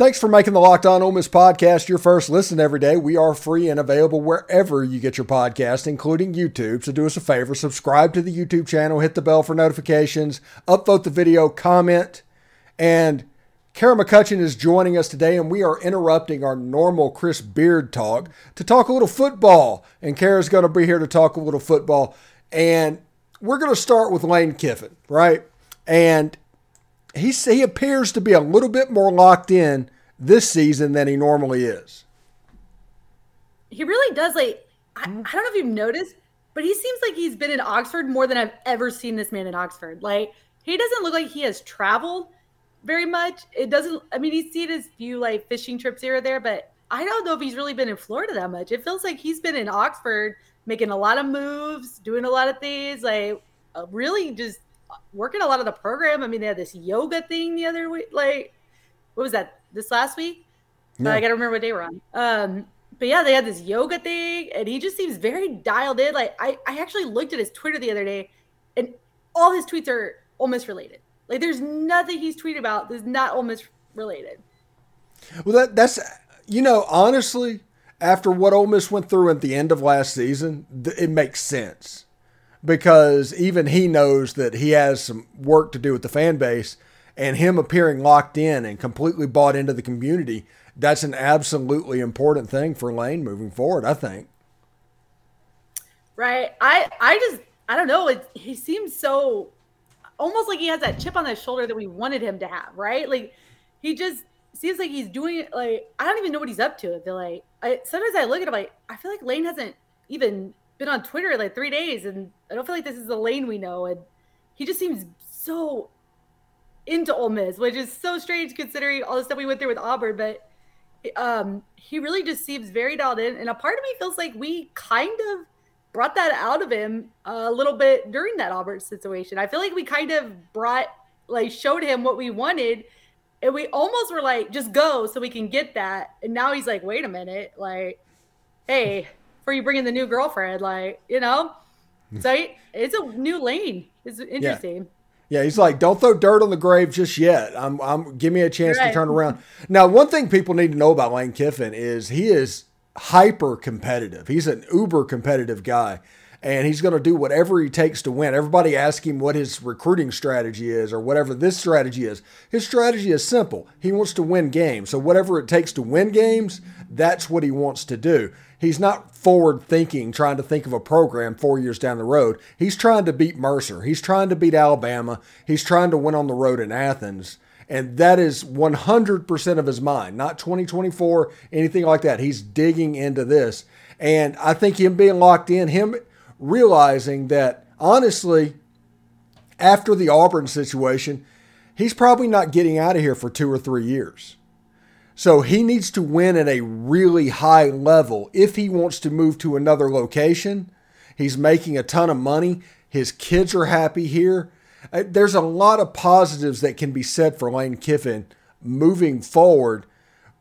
Thanks for making the Locked On Ole Miss podcast your first listen every day. We are free and available wherever you get your podcast, including YouTube. So do us a favor, subscribe to the YouTube channel, hit the bell for notifications, upvote the video, comment, and Kara McCutcheon is joining us today, and we are interrupting our normal Chris Beard talk to talk a little football. And Kara's going to be here to talk a little football. And we're going to start with Lane Kiffin, right? And he he appears to be a little bit more locked in this season than he normally is. He really does. Like I, mm-hmm. I don't know if you've noticed, but he seems like he's been in Oxford more than I've ever seen this man in Oxford. Like he doesn't look like he has traveled very much. It doesn't. I mean, he's seen his few like fishing trips here or there, but I don't know if he's really been in Florida that much. It feels like he's been in Oxford making a lot of moves, doing a lot of things, like uh, really just working a lot of the program. I mean, they had this yoga thing the other week. Like, what was that? This last week? No. I got to remember what day we're on. Um, but yeah, they had this yoga thing, and he just seems very dialed in. Like, I, I actually looked at his Twitter the other day, and all his tweets are Miss related. Like, there's nothing he's tweeted about that's not Miss related. Well, that that's you know honestly, after what Ole Miss went through at the end of last season, it makes sense because even he knows that he has some work to do with the fan base and him appearing locked in and completely bought into the community that's an absolutely important thing for lane moving forward i think. Right. I i just i don't know. It, he seems so almost like he has that chip on his shoulder that we wanted him to have right? Like he just seems like he's doing it like i don't even know what he's up to feel like I, sometimes i look at him like i feel like lane hasn't even been on Twitter like three days, and I don't feel like this is the lane we know. And he just seems so into Ole Miss, which is so strange considering all the stuff we went through with Auburn. But um, he really just seems very dialed in, and a part of me feels like we kind of brought that out of him a little bit during that Auburn situation. I feel like we kind of brought like showed him what we wanted. And we almost were like, just go so we can get that. And now he's like, wait a minute, like, hey, for you bringing the new girlfriend, like you know. So it's a new lane. It's interesting. Yeah. Yeah, he's like, don't throw dirt on the grave just yet. I'm, I'm, give me a chance right. to turn around. Now, one thing people need to know about Lane Kiffin is he is hyper competitive. He's an uber competitive guy, and he's going to do whatever he takes to win. Everybody ask him what his recruiting strategy is or whatever this strategy is. His strategy is simple. He wants to win games. So whatever it takes to win games, that's what he wants to do he's not forward thinking, trying to think of a program four years down the road. He's trying to beat Mercer. He's trying to beat Alabama. He's trying to win on the road in Athens. And that is 100% of his mind, not 2024, anything like that. He's digging into this. And I think him being locked in, him realizing that honestly, after the Auburn situation, he's probably not getting out of here for two or three years. So he needs to win at a really high level if he wants to move to another location. He's making a ton of money. His kids are happy here. Uh, there's a lot of positives that can be said for Lane Kiffin moving forward.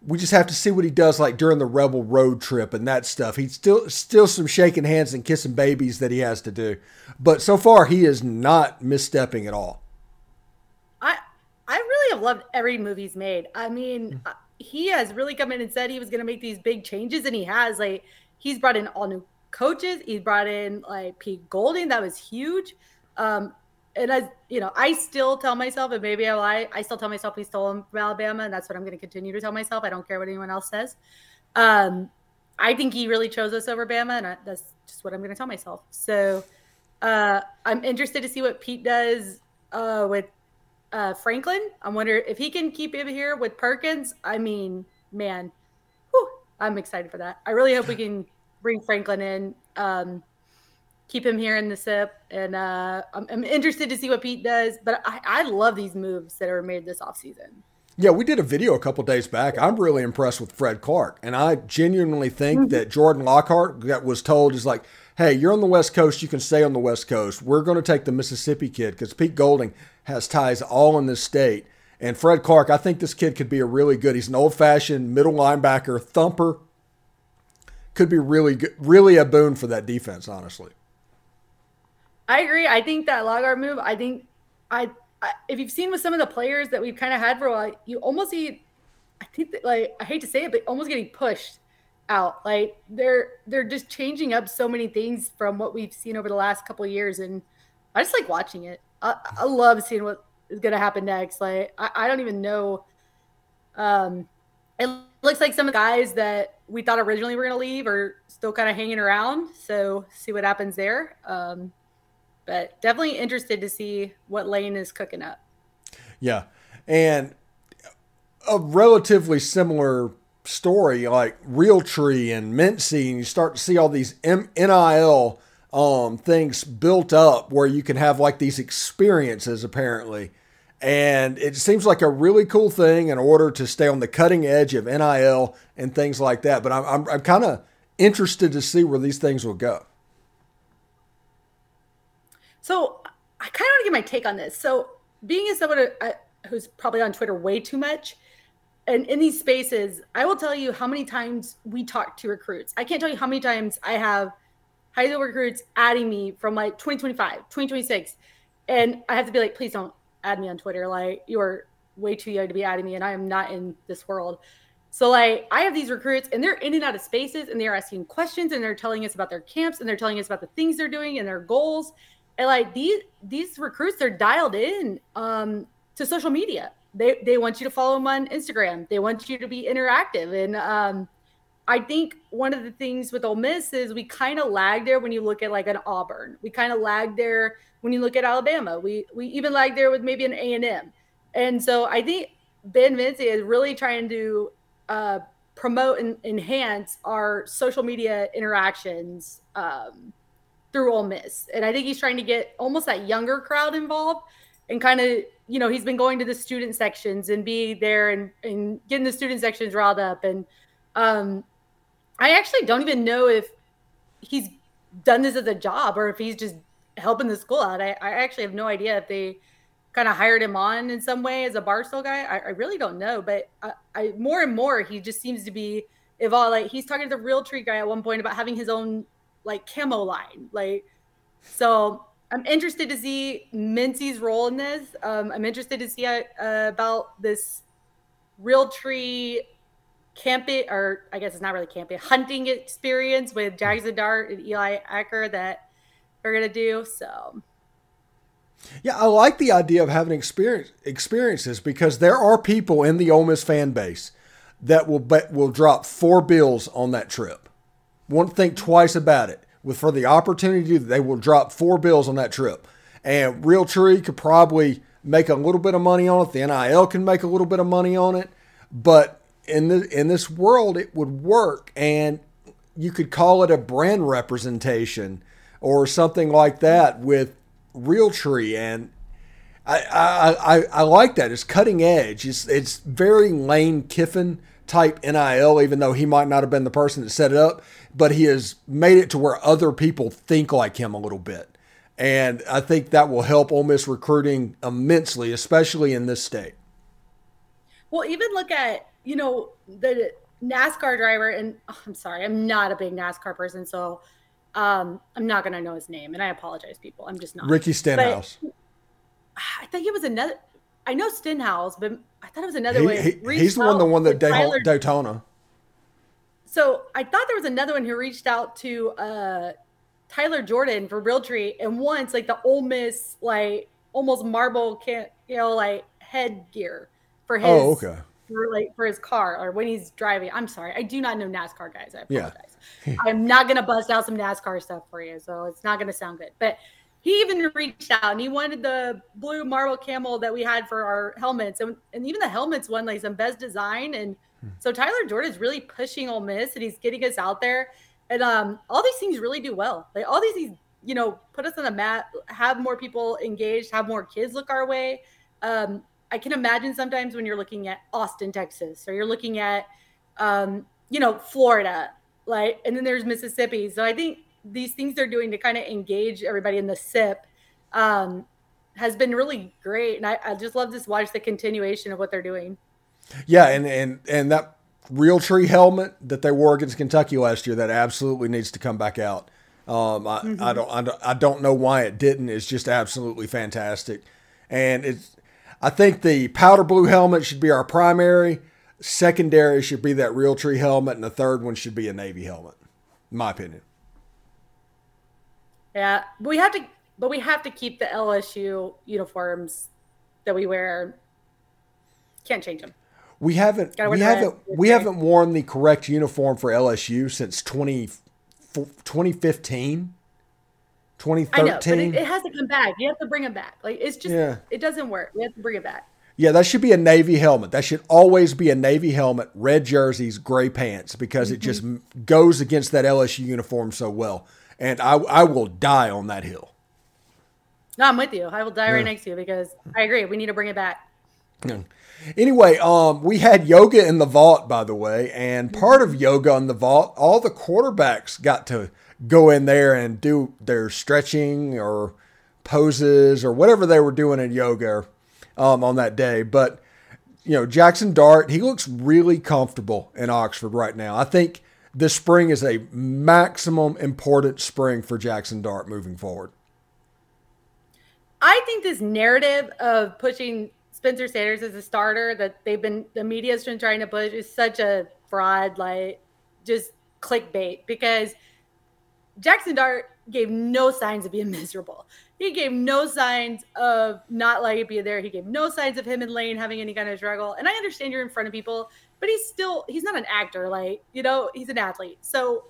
We just have to see what he does like during the Rebel road trip and that stuff. He's still still some shaking hands and kissing babies that he has to do. But so far he is not misstepping at all. I I really have loved every movie he's made. I mean, mm he has really come in and said he was going to make these big changes, and he has. Like he's brought in all new coaches. He's brought in like Pete Golding. That was huge. Um, and as you know, I still tell myself, and maybe I lie, I still tell myself he stole him from Alabama, and that's what I'm going to continue to tell myself. I don't care what anyone else says. Um, I think he really chose us over Bama, and I, that's just what I'm going to tell myself. So uh, I'm interested to see what Pete does uh, with uh, Franklin. I wonder if he can keep him here with Perkins. I mean, man, whew, I'm excited for that. I really hope we can bring Franklin in, um, keep him here in the SIP, and uh, I'm, I'm, interested to see what Pete does. But I, I love these moves that are made this offseason. Yeah, we did a video a couple days back. I'm really impressed with Fred Clark, and I genuinely think mm-hmm. that Jordan Lockhart that was told is like, "Hey, you're on the West Coast. You can stay on the West Coast. We're going to take the Mississippi kid because Pete Golding has ties all in this state. And Fred Clark, I think this kid could be a really good. He's an old-fashioned middle linebacker, thumper. Could be really good, really a boon for that defense, honestly. I agree. I think that Lockhart move. I think I, I if you've seen with some of the players that we've kind of had for a while, you almost see I think that like I hate to say it, but almost getting pushed out. Like they're they're just changing up so many things from what we've seen over the last couple years, and I just like watching it. I, I love seeing what is going to happen next. Like I, I don't even know. Um, it looks like some of the guys that we thought originally were going to leave are still kind of hanging around. So see what happens there. Um, but definitely interested to see what Lane is cooking up. Yeah, and a relatively similar story like Realtree and Mincy, and you start to see all these M- NIL um, things built up where you can have like these experiences apparently. And it seems like a really cool thing in order to stay on the cutting edge of NIL and things like that. But I'm, I'm, I'm kind of interested to see where these things will go. So I kind of want to get my take on this. So being as someone uh, who's probably on Twitter way too much, and in these spaces, I will tell you how many times we talk to recruits. I can't tell you how many times I have high school recruits adding me from like 2025, 2026. And I have to be like, please don't add me on Twitter. Like, you're way too young to be adding me, and I am not in this world. So, like, I have these recruits, and they're in and out of spaces, and they're asking questions, and they're telling us about their camps, and they're telling us about the things they're doing and their goals. And like these these recruits, they're dialed in um, to social media. They they want you to follow them on Instagram. They want you to be interactive, and um, I think one of the things with Ole Miss is we kind of lag there when you look at like an Auburn. We kind of lag there when you look at Alabama. We we even lag there with maybe an A and M. And so I think Ben Mincy is really trying to uh, promote and enhance our social media interactions um, through Ole Miss. And I think he's trying to get almost that younger crowd involved and kind of, you know, he's been going to the student sections and be there and, and getting the student sections riled up. And um, I actually don't even know if he's done this as a job or if he's just helping the school out. I, I actually have no idea if they kind of hired him on in some way as a Barstool guy. I, I really don't know, but I, I, more and more he just seems to be evolved. Like he's talking to the real tree guy at one point about having his own like camo line. Like so, I'm interested to see Mincy's role in this. Um, I'm interested to see uh, about this Realtree camping, or I guess it's not really camping, hunting experience with Jags mm. and Dart and Eli Acker that we're gonna do. So yeah, I like the idea of having experience experiences because there are people in the Ole Miss fan base that will bet will drop four bills on that trip. Won't think twice about it. With for the opportunity, they will drop four bills on that trip. And Realtree could probably make a little bit of money on it. The NIL can make a little bit of money on it, but in the in this world it would work and you could call it a brand representation or something like that with Realtree and I, I, I, I like that. It's cutting edge. It's, it's very Lane Kiffin type NIL, even though he might not have been the person that set it up, but he has made it to where other people think like him a little bit. And I think that will help Ole Miss recruiting immensely, especially in this state. Well, even look at you know, the NASCAR driver, and oh, I'm sorry, I'm not a big NASCAR person, so um, I'm not gonna know his name, and I apologize, people. I'm just not. Ricky Stenhouse. But I think it was another. I know Stenhouse, but I thought it was another he, one. He, he's the one, the one that Daytona. So I thought there was another one who reached out to uh, Tyler Jordan for Realtree, and once like the Ole Miss like almost marble can you know like headgear for his oh, okay for like for his car or when he's driving. I'm sorry, I do not know NASCAR guys. I apologize. Yeah. I'm not gonna bust out some NASCAR stuff for you, so it's not gonna sound good. But he even reached out and he wanted the blue marble camo that we had for our helmets, and, and even the helmets won like some best design. And hmm. so Tyler Jordan is really pushing Ole Miss, and he's getting us out there. And um, all these things really do well. Like all these, these, you know, put us on the map, have more people engaged, have more kids look our way. Um, I can imagine sometimes when you're looking at Austin, Texas, or you're looking at, um, you know, Florida, like, and then there's Mississippi. So I think these things they're doing to kind of engage everybody in the SIP um, has been really great, and I, I just love to watch the continuation of what they're doing. Yeah, and and and that real tree helmet that they wore against Kentucky last year that absolutely needs to come back out. Um, I, mm-hmm. I, don't, I don't I don't know why it didn't. It's just absolutely fantastic, and it's I think the powder blue helmet should be our primary. secondary should be that real tree helmet, and the third one should be a Navy helmet, in my opinion. Yeah, but we have to, but we have to keep the LSU uniforms that we wear. Can't change them. We haven't we haven't we haven't worn the correct uniform for LSU since 20, 2015. 2013. I know, but it, it, has to come back. You have to bring it back. Like it's just yeah. it doesn't work. We have to bring it back. Yeah, that should be a navy helmet. That should always be a navy helmet, red jerseys, gray pants, because mm-hmm. it just goes against that LSU uniform so well. And I, I will die on that hill. No, I'm with you. I will die yeah. right next to you because I agree. We need to bring it back. Yeah. Anyway, um, we had yoga in the vault, by the way, and part of yoga in the vault, all the quarterbacks got to go in there and do their stretching or poses or whatever they were doing in yoga um, on that day. But you know, Jaxson Dart, he looks really comfortable in Oxford right now. I think this spring is a maximum important spring for Jaxson Dart moving forward. I think this narrative of pushing Spencer Sanders as a starter that they've been the media's been trying to push is such a fraud, like just clickbait because Jaxson Dart gave no signs of being miserable. He gave no signs of not liking being there. He gave no signs of him and Lane having any kind of struggle. And I understand you're in front of people, but he's still he's not an actor. Like you know, he's an athlete, so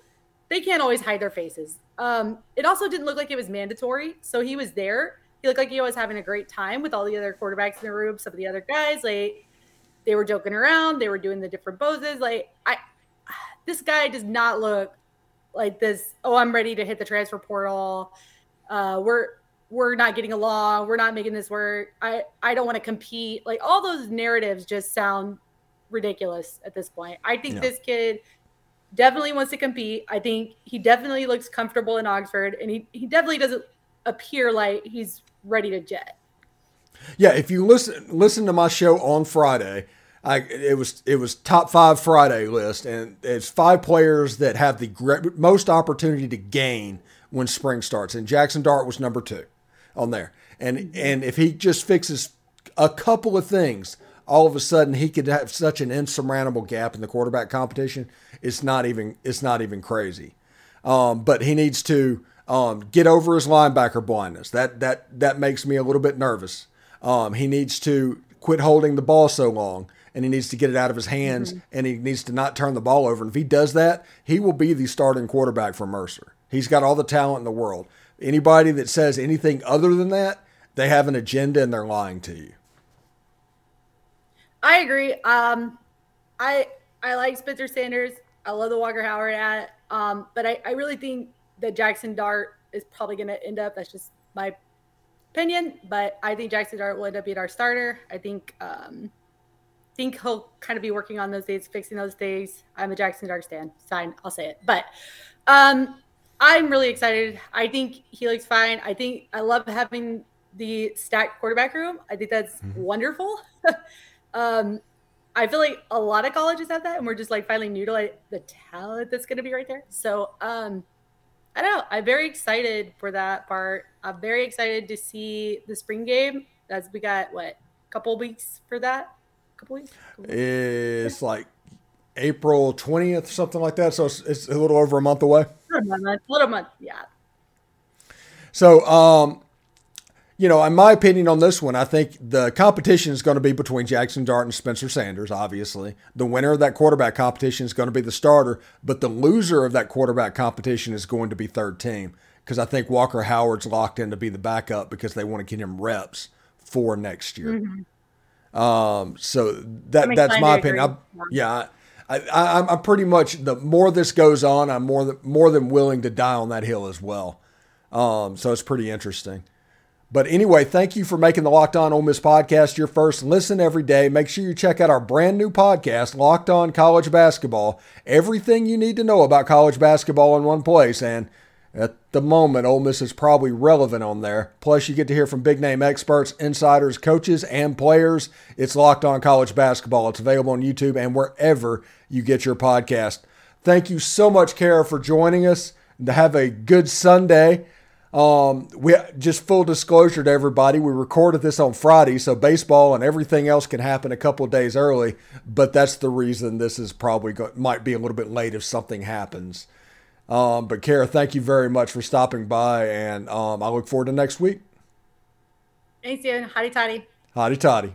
they can't always hide their faces. Um, it also didn't look like it was mandatory, so he was there he looked like he was having a great time with all the other quarterbacks in the room. Some of the other guys, like they were joking around, they were doing the different poses. Like I, this guy does not look like this. Oh, I'm ready to hit the transfer portal. Uh, we're we're not getting along. We're not making this work. I I don't want to compete. Like all those narratives just sound ridiculous at this point. I think yeah. this kid definitely wants to compete. I think he definitely looks comfortable in Oxford, and he he definitely doesn't appear like he's ready to jet. Yeah, if you listen listen to my show on Friday, I it was it was top five Friday list, and it's five players that have the great, most opportunity to gain when spring starts, and Jaxson Dart was number two on there. And mm-hmm. and if he just fixes a couple of things, all of a sudden he could have such an insurmountable gap in the quarterback competition. It's not even it's not even crazy. Um, but he needs to um, get over his linebacker blindness. That that that makes me a little bit nervous. Um, he needs to quit holding the ball so long, and he needs to get it out of his hands, mm-hmm. and he needs to not turn the ball over. And if he does that, he will be the starting quarterback for Mercer. He's got all the talent in the world. Anybody that says anything other than that, they have an agenda and they're lying to you. I agree. Um, I I like Spencer Sanders. I love the Walker Howard at, um, but I, I really think that Jaxson Dart is probably going to end up. That's just my opinion, but I think Jaxson Dart will end up being our starter. I think um, think he'll kind of be working on those days, fixing those days. I'm a Jaxson Dart stand. Sign, I'll say it. But um, I'm really excited. I think he looks fine. I think I love having the stacked quarterback room. I think that's mm-hmm. wonderful. um, I feel like a lot of colleges have that, and we're just like finally new to like the talent that's going to be right there. So um, I don't know. I'm very excited for that part. I'm very excited to see the spring game. As we got what a couple weeks for that. A couple weeks. Couple weeks? It's like April 20th, something like that. So it's, it's a little over a month away. A month, a little month, yeah. So, um, you know, in my opinion on this one, I think the competition is going to be between Jaxson Dart and Spencer Sanders, obviously. The winner of that quarterback competition is going to be the starter, but the loser of that quarterback competition is going to be third team because I think Walker Howard's locked in to be the backup because they want to get him reps for next year. Mm-hmm. Um, so that that's my opinion. I, yeah, I, I, I'm pretty much the more this goes on, I'm more than more than willing to die on that hill as well. Um, so it's pretty interesting. But anyway, thank you for making the Locked On Ole Miss podcast your first listen every day. Make sure you check out our brand new podcast, Locked On College Basketball. Everything you need to know about college basketball in one place. And at the moment, Ole Miss is probably relevant on there. Plus, you get to hear from big name experts, insiders, coaches, and players. It's Locked On College Basketball. It's available on YouTube and wherever you get your podcast. Thank you so much, Kara, for joining us. Have a good Sunday. Um, we just full disclosure to everybody, we recorded this on Friday, so baseball and everything else can happen a couple of days early. But that's the reason this is probably go, might be a little bit late if something happens. Um, but Kara, thank you very much for stopping by, and um, I look forward to next week. Thanks, Ian. Hotty toddy. Hotty toddy.